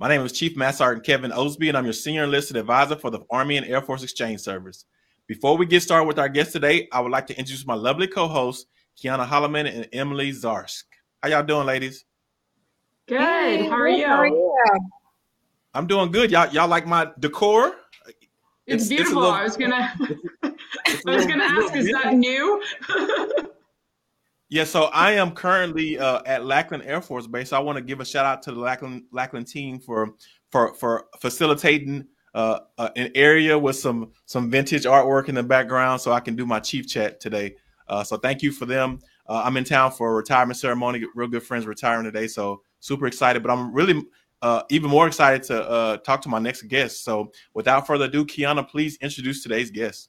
My name is Chief Master Sergeant Kevin Osby, and I'm your senior enlisted advisor for the Army and Air Force Exchange Service. Before we get started with our guest today, I would like to introduce my lovely co-hosts, Kiana Holloman and Emily Zarsk. How y'all doing, ladies? Good. Hey, How are you? How are you? I'm doing good. Y'all, y'all like my decor? It's, it's beautiful. It's little, I was gonna, I was gonna ask, is that new? Yeah, so I am currently uh, at Lackland Air Force Base. So I want to give a shout out to the Lackland Lackland team for for for facilitating uh, uh, an area with some some vintage artwork in the background, so I can do my chief chat today. Uh, so thank you for them. Uh, I'm in town for a retirement ceremony. Real good friends retiring today, so super excited. But I'm really uh, even more excited to talk to my next guest. So without further ado, Kiana, please introduce today's guest.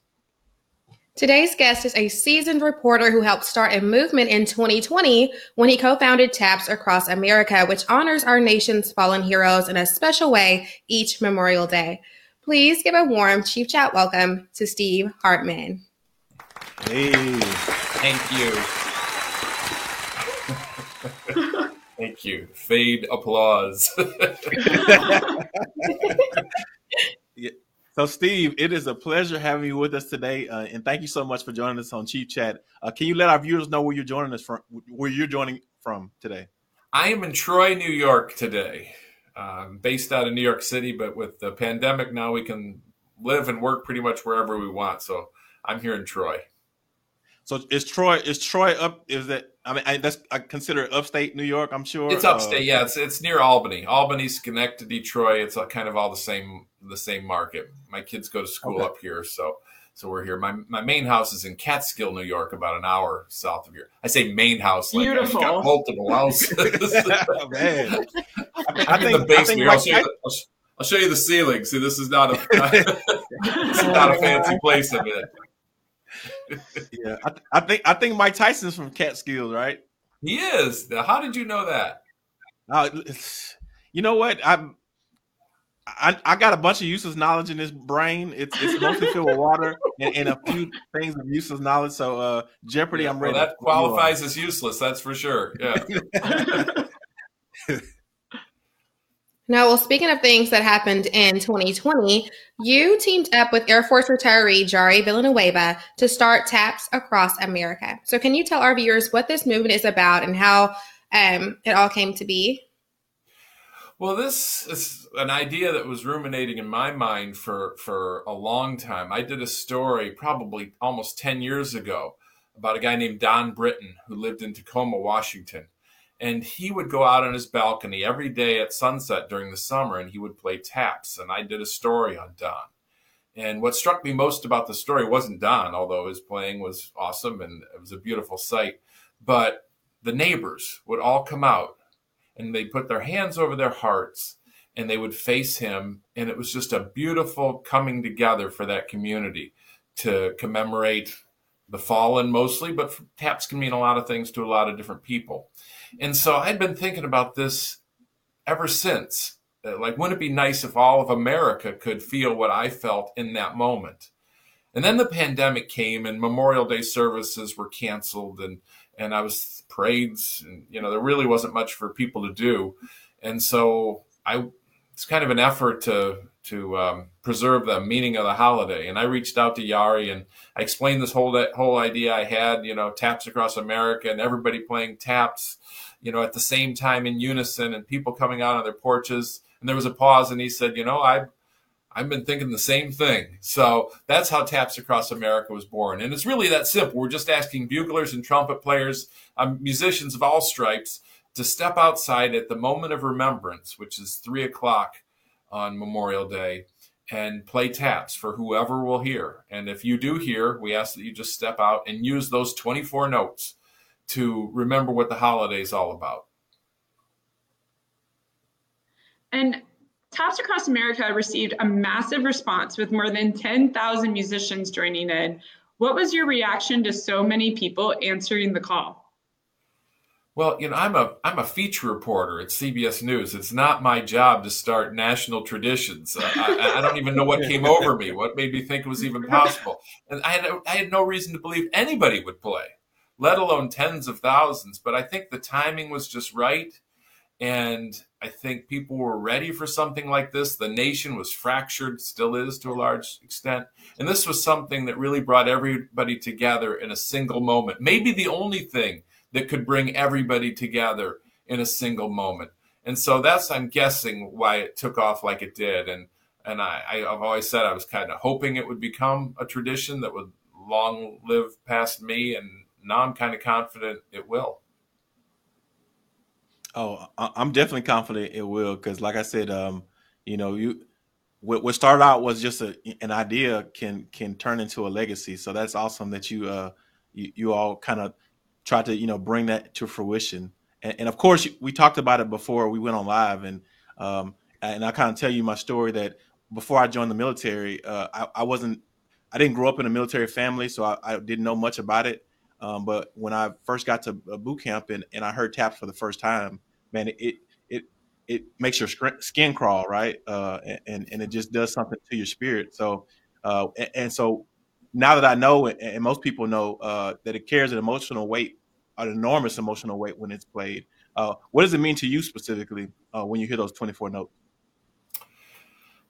Today's guest is a seasoned reporter who helped start a movement in 2020 when he co founded TAPS Across America, which honors our nation's fallen heroes in a special way each Memorial Day. Please give a warm Chief Chat welcome to Steve Hartman. Hey, thank you. thank you. Fade applause. So, Steve, it is a pleasure having you with us today, uh, and thank you so much for joining us on Chief Chat. Uh, can you let our viewers know where you're joining us from? Where you're joining from today? I am in Troy, New York today, um, based out of New York City. But with the pandemic now, we can live and work pretty much wherever we want. So I'm here in Troy. So is Troy is Troy up? Is that I mean I, that's I consider it upstate New York. I'm sure it's upstate. Uh, yeah, it's it's near Albany. Albany's connected to Detroit. It's kind of all the same the same market. My kids go to school okay. up here, so so we're here. My my main house is in Catskill, New York, about an hour south of here. I say main house, like Beautiful. I've got multiple houses. oh, man, I, I think, in the basement. I'll, show you the, I'll, I'll show you the ceiling. See, this is not a this is not a fancy place. I'm in yeah, I, th- I, think I think Mike Tyson's from Catskills, right? He is. How did you know that? Uh, you know what? I, I I got a bunch of useless knowledge in this brain. It's it's mostly filled with water and, and, a few things of useless knowledge. So uh, Jeopardy, yeah, I'm ready. Well, that qualifies as useless. That's for sure. Yeah. Now, well, speaking of things that happened in 2020, you teamed up with Air Force retiree Jari Villanueva to start TAPS across America. So, can you tell our viewers what this movement is about and how um, it all came to be? Well, this is an idea that was ruminating in my mind for, for a long time. I did a story probably almost 10 years ago about a guy named Don Britton who lived in Tacoma, Washington and he would go out on his balcony every day at sunset during the summer and he would play taps and i did a story on don. And what struck me most about the story wasn't don although his playing was awesome and it was a beautiful sight but the neighbors would all come out and they'd put their hands over their hearts and they would face him and it was just a beautiful coming together for that community to commemorate the fallen mostly but taps can mean a lot of things to a lot of different people and so I'd been thinking about this ever since. Uh, like, wouldn't it be nice if all of America could feel what I felt in that moment? And then the pandemic came and Memorial Day services were canceled and, and I was parades and, you know, there really wasn't much for people to do. And so I, it's kind of an effort to, to um, preserve the meaning of the holiday. And I reached out to Jari and I explained this whole, that whole idea I had, you know, taps across America and everybody playing taps you know, at the same time in unison and people coming out on their porches. And there was a pause and he said, you know, I've, I've been thinking the same thing. So that's how Taps Across America was born. And it's really that simple. We're just asking buglers and trumpet players, um, musicians of all stripes, to step outside at the moment of remembrance, which is three o'clock on Memorial Day, and play taps for whoever will hear. And if you do hear, we ask that you just step out and use those 24 notes to remember what the holiday is all about. And Taps Across America received a massive response with more than 10,000 musicians joining in. What was your reaction to so many people answering the call? Well, you know, I'm a I'm a feature reporter at CBS News. It's not my job to start national traditions. Uh, I, I, don't even know what came over me, what made me think it was even possible, and I had I had no reason to believe anybody would play, let alone tens of thousands. But I think the timing was just right, and I think people were ready for something like this. The nation was fractured, still is to a large extent, and this was something that really brought everybody together in a single moment. Maybe the only thing that could bring everybody together in a single moment. And so that's, I'm guessing, why it took off like it did. And and I, I've always said I was kind of hoping it would become a tradition that would long live past me, and now I'm kind of confident it will. Oh, I'm definitely confident it will because, like I said, um, you know, you what, what started out was just a, an idea can can turn into a legacy. So that's awesome that you uh you, you all kind of try to you know bring that to fruition. And, and, of course, we talked about it before we went on live, and um, and I kind of tell you my story that before I joined the military, uh, I, I, wasn't, I didn't grow up in a military family, so I, I didn't know much about it. Um, but when I first got to boot camp and, and I heard taps for the first time, man, it it it makes your skin crawl, right? Uh, and and it just does something to your spirit. So, uh, and, and so now that I know, and most people know, uh, that it carries an emotional weight, an enormous emotional weight when it's played. Uh, what does it mean to you specifically uh, when you hear those 24 notes?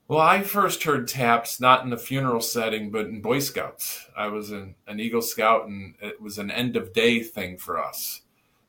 Well, I first heard taps not in a funeral setting, but in Boy Scouts. I was an, an Eagle Scout, and it was an end of day thing for us.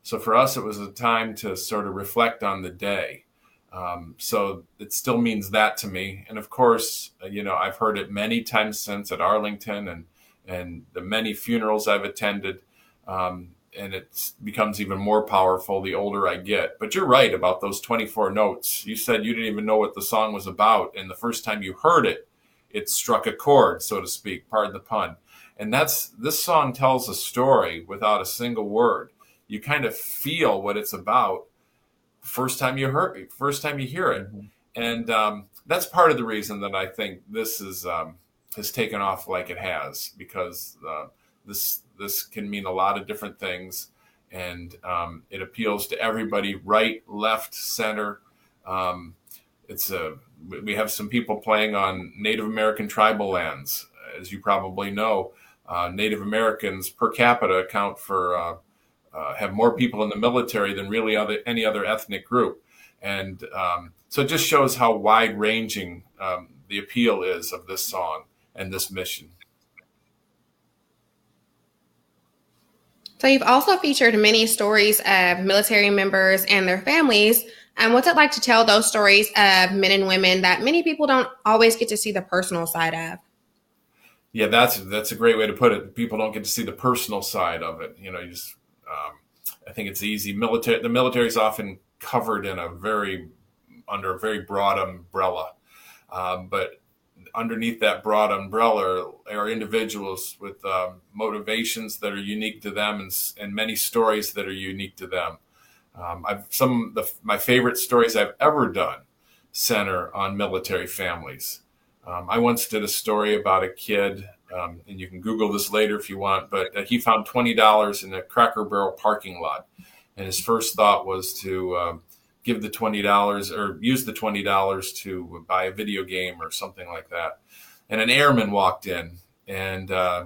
So for us, it was a time to sort of reflect on the day. Um, so it still means that to me. And of course, uh, you know, I've heard it many times since at Arlington and and the many funerals I've attended. Um, and it becomes even more powerful the older I get. But you're right about those 24 notes. You said you didn't even know what the song was about, and the first time you heard it, it struck a chord, so to speak. Pardon the pun. And that's this song tells a story without a single word. You kind of feel what it's about first time you heard first time you hear it. Mm-hmm. and um, that's part of the reason that i think this is um, has taken off like it has because uh, this this can mean a lot of different things. And um, it appeals to everybody right left center. Um, it's a we have some people playing on native american tribal lands. As you probably know uh, native americans per capita account for uh, have more people in the military than really other, any other ethnic group. And um, so it just shows how wide ranging um, the appeal is of this song and this mission. So you've also featured many stories of military members and their families. And what's it like to tell those stories of men and women that many people don't always get to see the personal side of? Yeah, that's that's a great way to put it. People don't get to see the personal side of it. You know, you just um, I think it's easy. Military, the military is often covered in a very under a very broad umbrella, um, but underneath that broad umbrella are individuals with um, motivations that are unique to them and, and many stories that are unique to them. Um, I've some of the, my favorite stories I've ever done center on military families. Um, I once did a story about a kid um, and you can Google this later if you want, but uh, he found $20 in a Cracker Barrel parking lot. And his first thought was to uh, give the $20 or use the $20 to buy a video game or something like that. And an airman walked in and uh,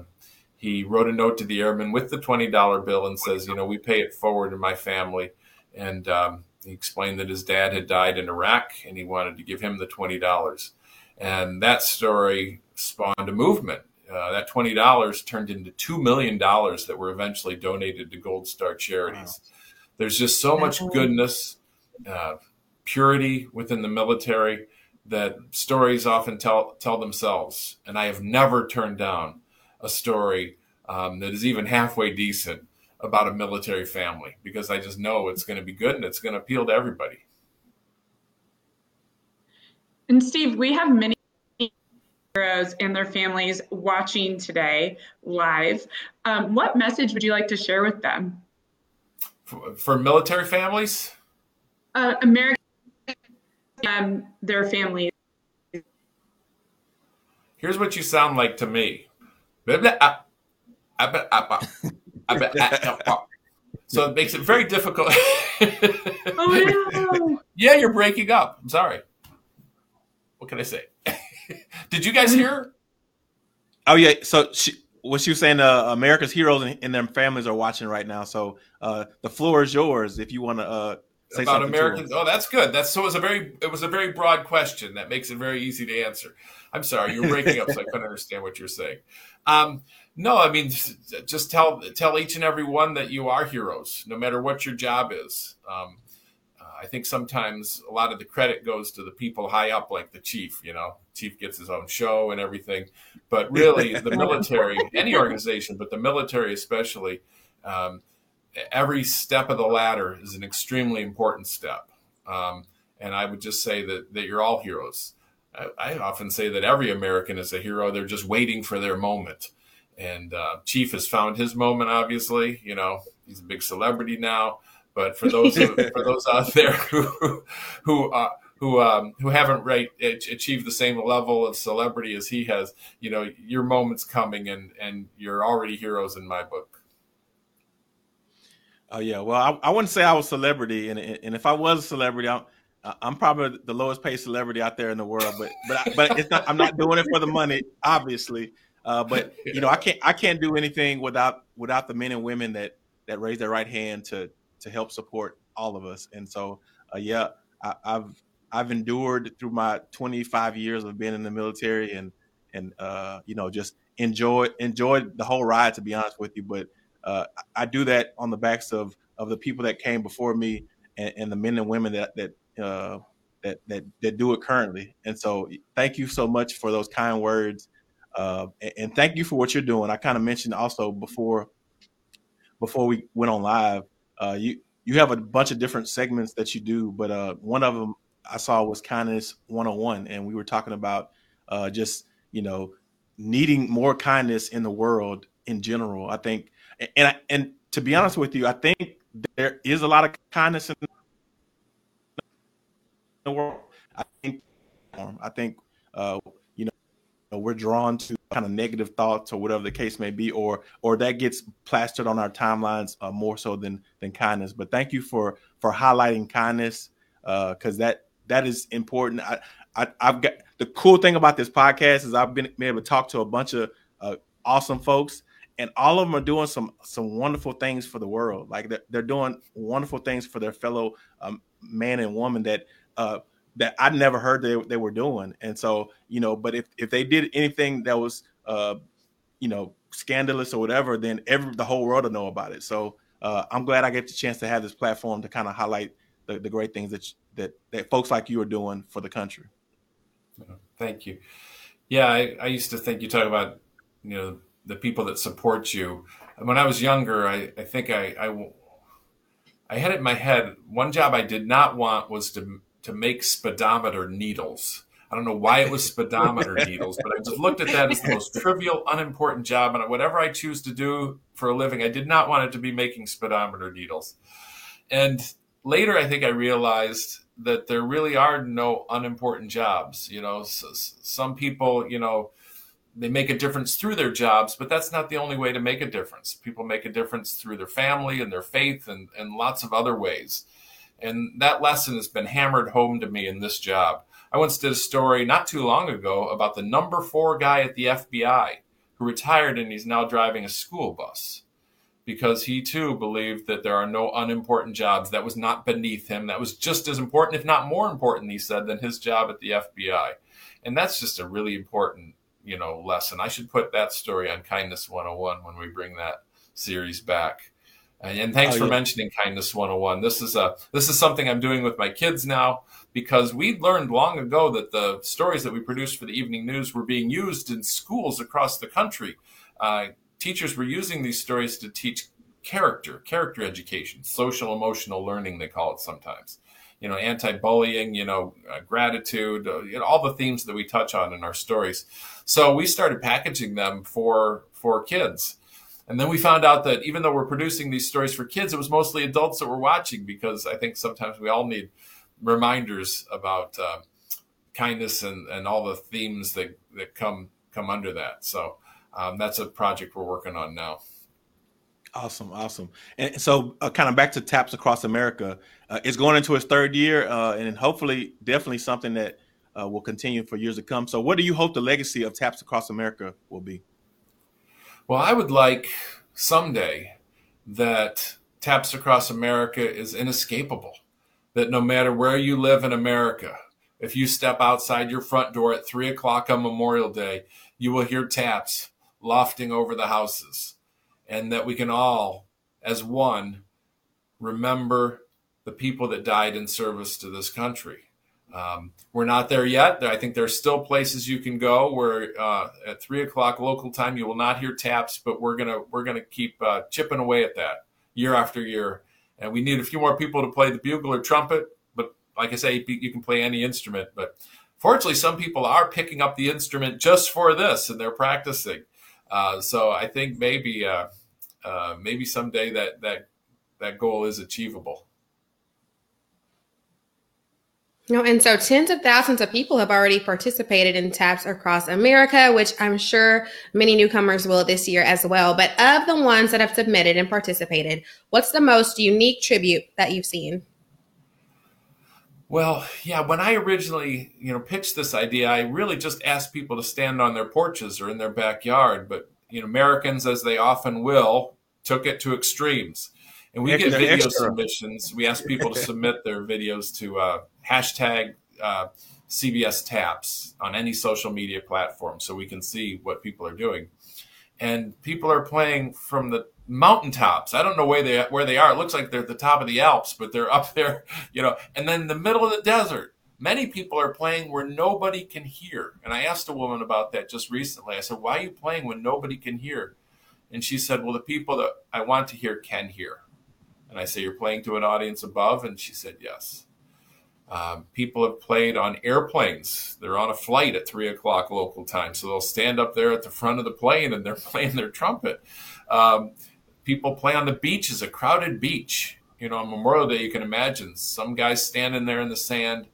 he wrote a note to the airman with the $20 bill and says, You know, we pay it forward to my family. And um, he explained that his dad had died in Iraq and he wanted to give him the $20. And that story spawned a movement uh, that twenty dollars turned into two million dollars that were eventually donated to Gold Star charities. Wow. There's just so much goodness, uh, purity within the military that stories often tell tell themselves. And I have never turned down a story um, that is even halfway decent about a military family because I just know it's going to be good and it's going to appeal to everybody. And Steve, we have many heroes and their families watching today live. Um, what message would you like to share with them? For, for military families? Uh, American um, their families. Here's what you sound like to me. So it makes it very difficult. oh no! yeah, you're breaking up. I'm sorry. What can I say? Did you guys hear? Oh yeah. So she, what she was saying, uh, America's heroes and, and, their families are watching right now. So uh, the floor is yours if you want to uh, say something about Americans. Oh, that's good. That's so. It was a very it was a very broad question that makes it very easy to answer. I'm sorry, you're breaking up, so I couldn't understand what you're saying. Um, no, I mean, just tell tell each and every one that you are heroes, no matter what your job is. Um, uh, I think sometimes a lot of the credit goes to the people high up, like the chief. You know, chief gets his own show and everything, but really, the military, any organization, but the military especially, um, every step of the ladder is an extremely important step. Um, and I would just say that that you're all heroes. I, I often say that every American is a hero. They're just waiting for their moment and uh, Chief has found his moment. Obviously, you know he's a big celebrity now. But for those who, for those out there who who uh, who um, who haven't right achieved the same level of celebrity as he has, you know, your moment's coming, and and you're already heroes in my book. Oh yeah, well, I, I wouldn't say I was celebrity, and and if I was a celebrity, I'm I'm probably the lowest paid celebrity out there in the world. But but but it's not. I'm not doing it for the money, obviously. Uh, but you know, I can't I can't do anything without without the men and women that that raise their right hand to to help support all of us. And so, uh, yeah, I, have I've endured through my 25 years of being in the military, and and uh, you know, just enjoy enjoyed the whole ride. To be honest with you, but uh, I do that on the backs of of the people that came before me and, and the men and women that that uh, that, that that do it currently. And so, thank you so much for those kind words. Uh, and, and, thank you for what you're doing. I kind of mentioned also before before we went on live. Uh, you you have a bunch of different segments that you do, but uh, one of them I saw was kindness 101, and we were talking about uh, just you know needing more kindness in the world in general. I think, and I, and to be honest with you, I think there is a lot of kindness in the world. I think I think uh, you know, we're drawn to kind of negative thoughts or whatever the case may be, or or that gets plastered on our timelines uh, more so than than kindness. But thank you for for highlighting kindness because uh, that that is important. I, I have got the cool thing about this podcast is I've been, been able to talk to a bunch of uh, awesome folks, and all of them are doing some some wonderful things for the world. Like they're, they're doing wonderful things for their fellow um, man and woman that uh, that I never heard they, they were doing. And so, you know, but if, if they did anything that was, uh, you know, scandalous or whatever, then every, the whole world will know about it. So uh, I'm glad I get the chance to have this platform to kind of highlight the, the great things that, that, that folks like you are doing for the country. Thank you. Yeah. I, I used to think you talk about, you know, the people that support you. When I was younger, I, I think I, I, I had it in my head. One job I did not want was to to make speedometer needles. I don't know why it was speedometer needles, but I just looked at that as the most trivial, unimportant job. And whatever I choose to do for a living, I did not want it to be making speedometer needles. And later, I think I realized that there really are no unimportant jobs. You know, some people, you know, they make a difference through their jobs, but that's not the only way to make a difference. People make a difference through their family and their faith and, and lots of other ways. And that lesson has been hammered home to me in this job. I once did a story not too long ago about the number four guy at the FBI who retired and he's now driving a school bus because he too believed that there are no unimportant jobs. That was not beneath him. That was just as important, if not more important, he said, than his job at the FBI. And that's just a really important, you know, lesson. I should put that story on Kindness 101 when we bring that series back. And thanks oh, for yeah. mentioning Kindness 101. This is a this is something I'm doing with my kids now because we learned long ago that the stories that we produced for the evening news were being used in schools across the country. Uh, teachers were using these stories to teach character, character education, social emotional learning they call it sometimes. You know, anti-bullying, you know, uh, gratitude, uh, you know, all the themes that we touch on in our stories. So we started packaging them for for kids and then we found out that even though we're producing these stories for kids, it was mostly adults that were watching because I think sometimes we all need reminders about uh, kindness and, and all the themes that, that come come under that. So um, that's a project we're working on now. Awesome, awesome. And so, uh, kind of back to Taps Across America, uh, it's going into its third year, uh, and hopefully, definitely something that uh, will continue for years to come. So, what do you hope the legacy of Taps Across America will be? Well, I would like someday that Taps Across America is inescapable. That no matter where you live in America, if you step outside your front door at three o'clock on Memorial Day, you will hear taps lofting over the houses and that we can all, as one, remember the people that died in service to this country. Um, we're not there yet. I think there's still places you can go where uh, at three o'clock local time you will not hear taps, but we're gonna we're gonna keep uh, chipping away at that year after year. And we need a few more people to play the bugle or trumpet. But like I say, you can play any instrument. But fortunately, some people are picking up the instrument just for this, and they're practicing. Uh, so I think maybe uh, uh, maybe someday that that that goal is achievable. Know, and so tens of thousands of people have already participated in TAPS across America, which I'm sure many newcomers will this year as well. But of the ones that have submitted and participated, what's the most unique tribute that you've seen? Well, yeah, when I originally, you know, pitched this idea, I really just asked people to stand on their porches or in their backyard. But, you know, Americans, as they often will, took it to extremes. And we extra, get video extra. submissions. We ask people to submit their videos to uh, hashtag uh, CBS Taps on any social media platform so we can see what people are doing. And people are playing from the mountaintops. I don't know where they where they are. It looks like they're at the top of the Alps, but they're up there, you know. And then the middle of the desert, many people are playing where nobody can hear. And I asked a woman about that just recently. I said, "Why are you playing when nobody can hear?" And she said, "Well, the people that I want to hear can hear." And I say, "You're playing to an audience above?" And she said, "Yes." Um, people have played on airplanes. They're on a flight at three o'clock local time, so they'll stand up there at the front of the plane and they're playing their trumpet. Um, people play on the beaches, a crowded beach. You know, on Memorial Day, you can imagine some guys standing there in the sand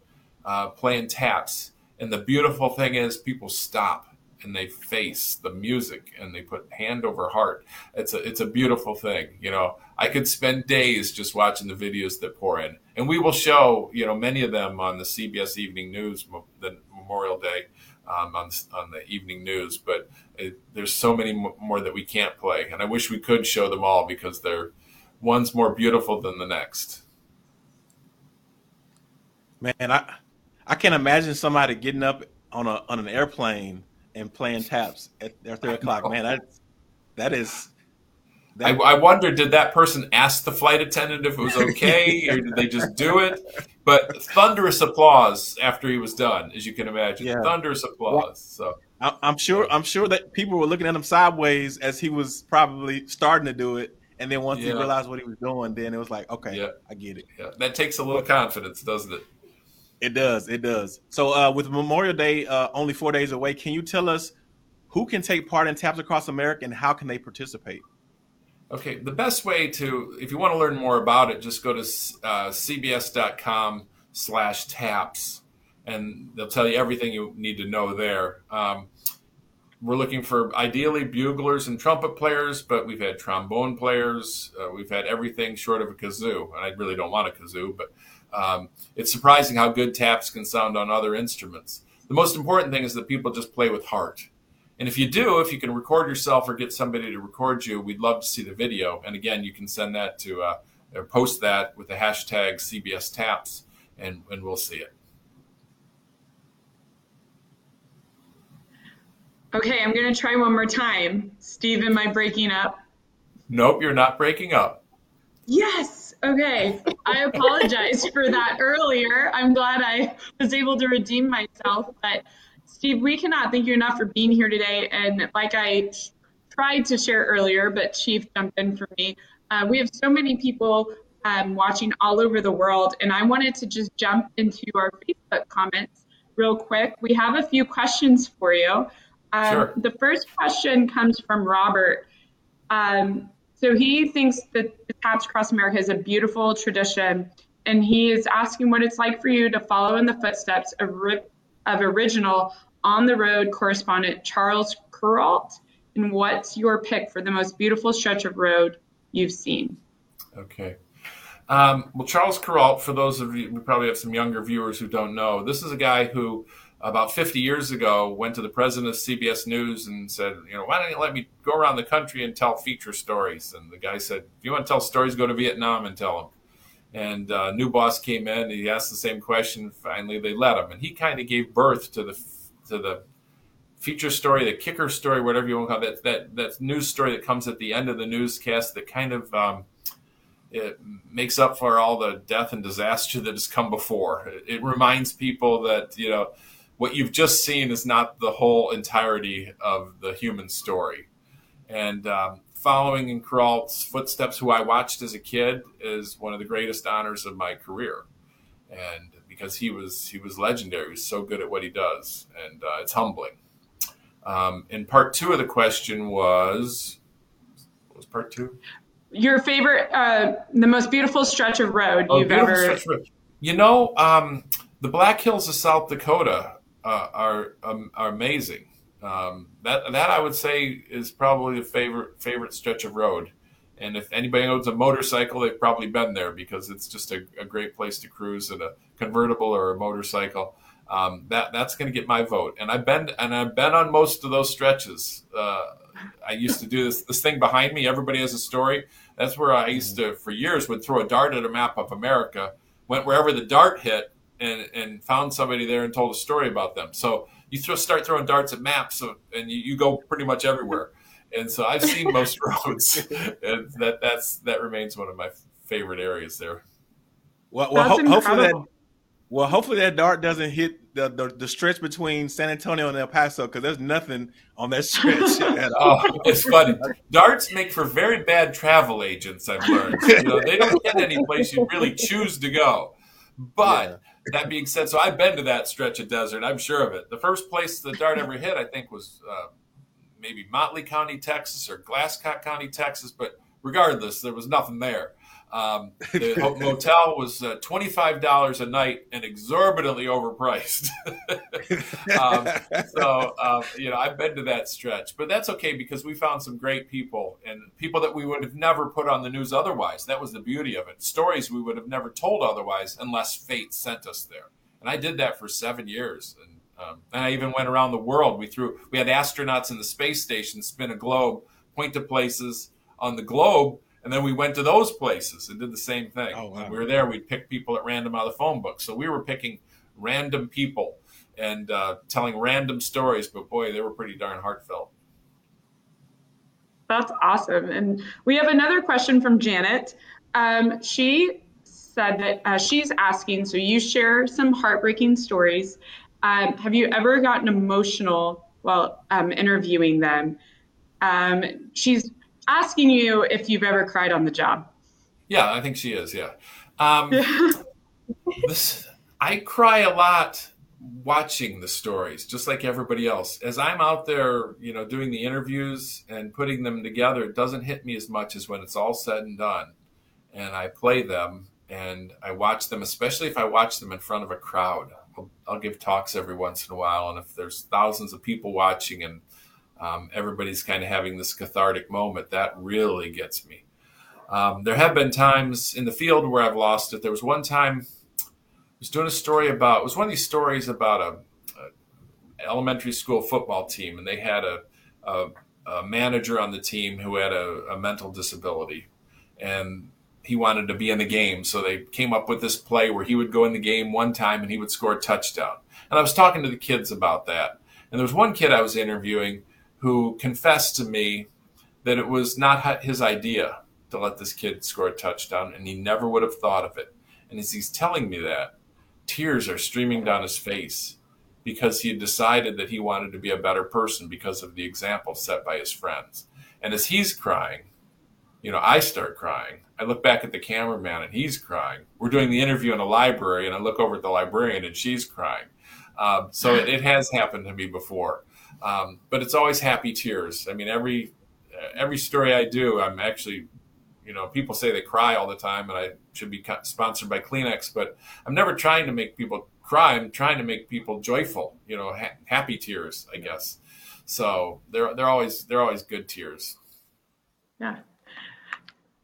uh, playing taps. And the beautiful thing is, people stop and they face the music and they put hand over heart. It's a it's a beautiful thing. You know, I could spend days just watching the videos that pour in, and we will show you know many of them on the CBS Evening News, the Memorial Day um, on on the evening news. But it, there's so many more that we can't play, and I wish we could show them all because they're one's more beautiful than the next. Man, I I can't imagine somebody getting up on a on an airplane and playing taps at, at three o'clock. Man, that that is. I, I wonder, did that person ask the flight attendant if it was okay, or did they just do it? But thunderous applause after he was done, as you can imagine. Yeah. Thunderous applause. So I, I'm sure, I'm sure that people were looking at him sideways as he was probably starting to do it, and then once yeah. he realized what he was doing, then it was like, okay, yeah. I get it. Yeah. That takes a little confidence, doesn't it? It does. It does. So, uh, with Memorial Day uh, only four days away, can you tell us who can take part in Taps Across America and how can they participate? Okay, the best way to, if you want to learn more about it, just go to uh, cbs.com slash taps, and they'll tell you everything you need to know there. Um, we're looking for ideally buglers and trumpet players, but we've had trombone players. Uh, we've had everything short of a kazoo, and I really don't want a kazoo, but um, it's surprising how good taps can sound on other instruments. The most important thing is that people just play with heart. And if you do, if you can record yourself or get somebody to record you, we'd love to see the video. And again, you can send that to uh, or post that with the hashtag CBS Taps, and, and we'll see it. Okay, I'm going to try one more time. Steve, am I breaking up? Nope, you're not breaking up. Yes. Okay, I apologize for that earlier. I'm glad I was able to redeem myself. But Steve, we cannot thank you enough for being here today. And like I tried to share earlier, but Chief jumped in for me. Uh, we have so many people um, watching all over the world, and I wanted to just jump into our Facebook comments real quick. We have a few questions for you. Um, sure. The first question comes from Robert. Um, so he thinks that the Taps Across America is a beautiful tradition and he is asking what it's like for you to follow in the footsteps of, of original on the road correspondent Charles Kuralt. And what's your pick for the most beautiful stretch of road you've seen? Okay. Um, well, Charles Kuralt, for those of you, we probably have some younger viewers who don't know, this is a guy who about 50 years ago went to the president of CBS News and said, you know, why don't you let me go around the country and tell feature stories? And the guy said, if you want to tell stories, go to Vietnam and tell them. And uh, new boss came in, he asked the same question. Finally, they let him, and he kind of gave birth to the to the feature story, the kicker story, whatever you want to call it. That that, that news story that comes at the end of the newscast that kind of um, it makes up for all the death and disaster that has come before. It, it reminds people that you know what you've just seen is not the whole entirety of the human story. And um, following in Kuralt's footsteps, who I watched as a kid, is one of the greatest honors of my career. And because he was he was legendary, he was so good at what he does, and uh, it's humbling. Um, and part two of the question was, what was part two? Your favorite, uh, the most beautiful stretch of road oh, you've ever. You know, um, the Black Hills of South Dakota uh, are um, are amazing. Um, that that I would say is probably the favorite favorite stretch of road. And if anybody owns a motorcycle, they've probably been there because it's just a, a great place to cruise in a convertible or a motorcycle. Um, that that's going to get my vote. And I've been and I've been on most of those stretches. Uh, I used to do this this thing behind me. Everybody has a story. That's where I used to, for years, would throw a dart at a map of America. Went wherever the dart hit, and and found somebody there and told a story about them. So you throw, start throwing darts at maps, so, and you, you go pretty much everywhere. And so I've seen most roads, and that that's that remains one of my favorite areas there. Well, well ho- hopefully that well, hopefully that dart doesn't hit the, the, the stretch between San Antonio and El Paso because there's nothing on that stretch at all. Oh, it's funny. Darts make for very bad travel agents. I've learned. You know, they don't get any place you really choose to go. But yeah that being said, so I've been to that stretch of desert. I'm sure of it. The first place the dart ever hit, I think, was uh, maybe Motley County, Texas, or Glasscock County, Texas. But regardless, there was nothing there. Um, the motel was uh, twenty five dollars a night and exorbitantly overpriced. um, so uh, you know, I've been to that stretch, but that's okay because we found some great people and people that we would have never put on the news otherwise. That was the beauty of it. Stories we would have never told otherwise unless fate sent us there. And I did that for seven years, and, um, and I even went around the world. We threw we had astronauts in the space station spin a globe, point to places on the globe and then we went to those places and did the same thing. Oh, wow. we were there, we'd pick people at random out of the phone book. So we were picking random people and uh, telling random stories, but boy, they were pretty darn heartfelt. That's awesome. And we have another question from Janet. Um, she said that uh, she's asking, so you share some heartbreaking stories. Um, have you ever gotten emotional while um, interviewing them? Um, she's asking you if you've ever cried on the job. Yeah, I think she is. Yeah. Um, this, I cry a lot watching the stories, just like everybody else. As I'm out there, you know, doing the interviews and putting them together, it doesn't hit me as much as when it's all said and done. And I play them and I watch them, especially if I watch them in front of a crowd. I'll, I'll give talks every once in a while, and if there's thousands of people watching and um, everybody's kind of having this cathartic moment. That really gets me. Um, there have been times in the field where I've lost it. There was one time I was doing a story about. It was one of these stories about a, a elementary school football team, and they had a, a, a manager on the team who had a, mental disability, and he wanted to be in the game. So they came up with this play where he would go in the game one time and he would score a touchdown. And I was talking to the kids about that. And there was one kid I was interviewing who confessed to me that it was not his idea to let this kid score a touchdown, and he never would have thought of it. And as he's telling me that, tears are streaming down his face because he had decided that he wanted to be a better person because of the example set by his friends. And as he's crying, you know, I start crying. I look back at the cameraman and he's crying. We're doing the interview in a library, and I look over at the librarian and she's crying. Um, so it, it, has happened to me before. Um, but it's always happy tears. I mean, every every story I do, I'm actually You know, people say they cry all the time, and I should be sponsored by Kleenex, but I'm never trying to make people cry. I'm trying to make people joyful. You know, ha- happy tears, I guess. So they're they're always they're always good tears. Yeah.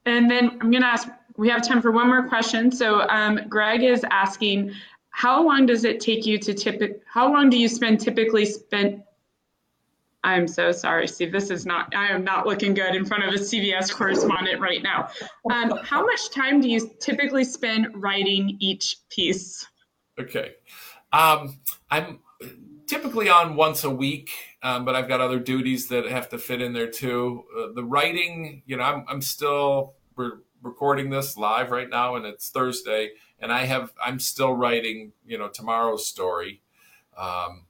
And then I'm going to ask. We have time for one more question. So um, Greg is asking, how long does it take you to tip? How long do you spend typically spent I'm so sorry, Steve. This is not, I am not looking good in front of a CBS correspondent right now. Um, how much time do you typically spend writing each piece? Okay. Um, I'm typically on once a week, um, but I've got other duties that have to fit in there too. Uh, the writing, you know, I'm, I'm still re- recording this live right now and it's Thursday and I have, I'm still writing, you know, tomorrow's story. Um,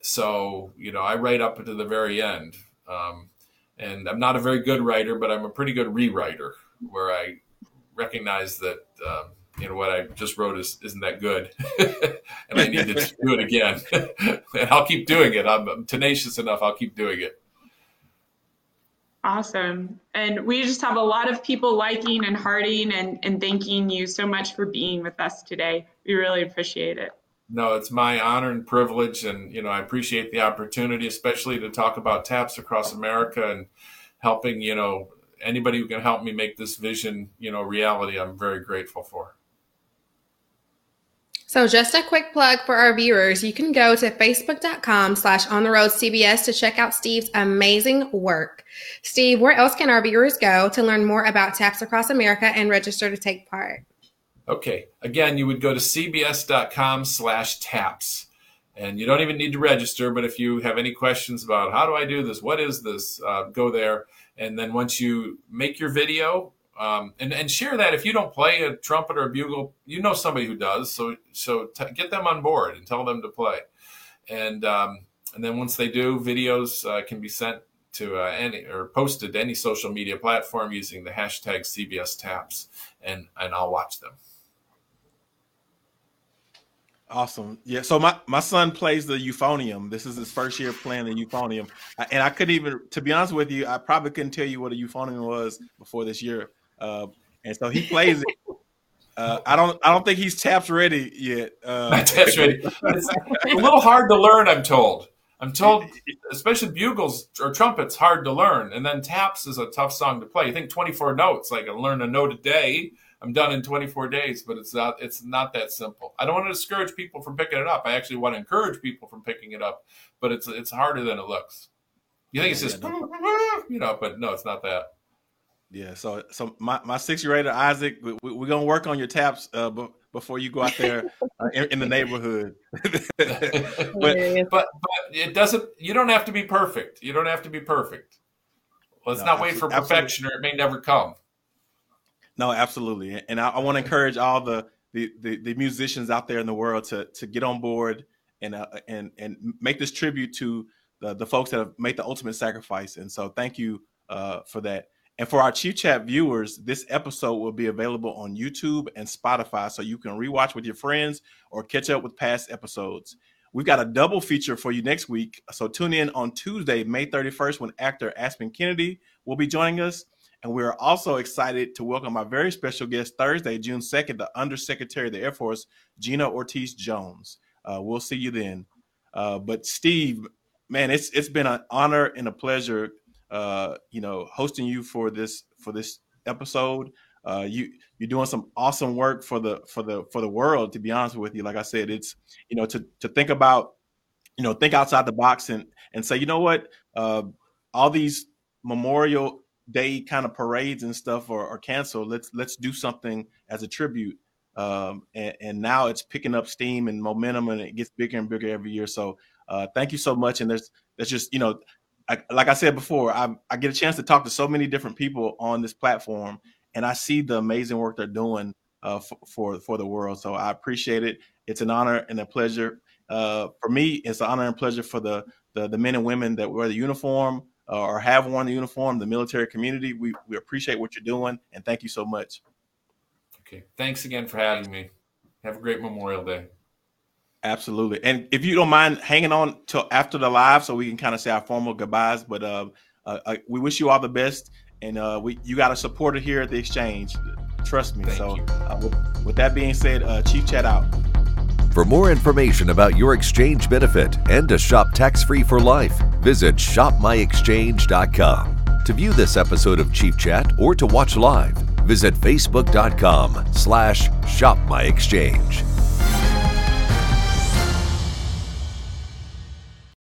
so, you know, I write up to the very end. Um, and I'm not a very good writer, but I'm a pretty good rewriter where I recognize that, um, you know, what I just wrote is, isn't that good. and I need to do it again. and I'll keep doing it. I'm, I'm tenacious enough. I'll keep doing it. Awesome. And we just have a lot of people liking and hearting and, and thanking you so much for being with us today. We really appreciate it no, it's my honor and privilege, and you know I appreciate the opportunity, especially to talk about taps across America and helping you know anybody who can help me make this vision you know reality. I'm very grateful for. So just a quick plug for our viewers, you can go to facebook.com slash on the road CBS to check out Steve's amazing work. Steve, where else can our viewers go to learn more about Taps Across America and register to take part? Okay, again, you would go to cbs.com slash taps. And you don't even need to register, but if you have any questions about how do I do this, what is this, uh, go there. And then once you make your video, um, and, and share that if you don't play a trumpet or a bugle, you know somebody who does. So so t- get them on board and tell them to play. And um, and then once they do, videos uh, can be sent to uh, any or posted to any social media platform using the hashtag CBS Taps, and and I'll watch them. Awesome. Yeah. So my, my son plays the euphonium. This is his first year playing the euphonium. And I couldn't even, to be honest with you, I probably couldn't tell you what a euphonium was before this year. Uh, and so he plays it. Uh, I don't. I don't think he's taps ready yet. Uh, taps ready. It's a little hard to learn. I'm told. I'm told, especially bugles or trumpets, hard to learn. And then taps is a tough song to play. You think 24 notes, like I learn a note a day. I'm done in 24 days, but it's not it's not that simple. I don't want to discourage people from picking it up. I actually want to encourage people from picking it up, but it's it's harder than it looks. You think it's just you know, but no, it's not that. Yeah, so so my, my six year old Isaac, we, are we, gonna work on your taps uh, b- before you go out there uh, in, in, the neighborhood. but, but but it doesn't. You don't have to be perfect. You don't have to be perfect. Let's no, not wait for perfection, absolutely. or it may never come. No, absolutely, and I, I want to encourage all the, the, the the musicians out there in the world to to get on board and uh, and and make this tribute to the the folks that have made the ultimate sacrifice. And so, thank you uh, for that. And for our Chief Chat viewers, this episode will be available on YouTube and Spotify, so you can rewatch with your friends or catch up with past episodes. We've got a double feature for you next week, so tune in on Tuesday, May 31st, when actor Aspen Kennedy will be joining us. And we are also excited to welcome our very special guest Thursday, June 2nd, the Undersecretary of the Air Force, Gina Ortiz Jones. Uh, we'll see you then. Uh, but Steve, man, it's it's been an honor and a pleasure, uh, you know, hosting you for this for this episode. Uh, you you're doing some awesome work for the for the for the world. To be honest with you, like I said, it's you know to to think about, you know, think outside the box and and say, you know what, uh, all these memorial day kind of parades and stuff are, are canceled. Let's let's do something as a tribute. Um, and, and, now it's picking up steam and momentum, and it gets bigger and bigger every year. So uh, thank you so much. And there's there's just you know, I, like I said before, I, I get a chance to talk to so many different people on this platform, and I see the amazing work they're doing uh, for, for, for the world. So I appreciate it. It's an honor and a pleasure uh, for me. It's an honor and pleasure for the, the the men and women that wear the uniform uh, or have worn the uniform, the military community. We, we appreciate what you're doing and thank you so much. Okay. Thanks again for having me. Have a great Memorial Day. Absolutely. And if you don't mind hanging on till after the live so we can kind of say our formal goodbyes, but uh, uh, uh we wish you all the best and uh, we you got a supporter here at the exchange. Trust me. Thank so, you. uh, with, with that being said, uh, Chief Chat out. For more information about your exchange benefit and to shop tax-free for life, visit shopmyexchange.com. To view this episode of Chief Chat or to watch live, visit facebook.com slash shopmyexchange.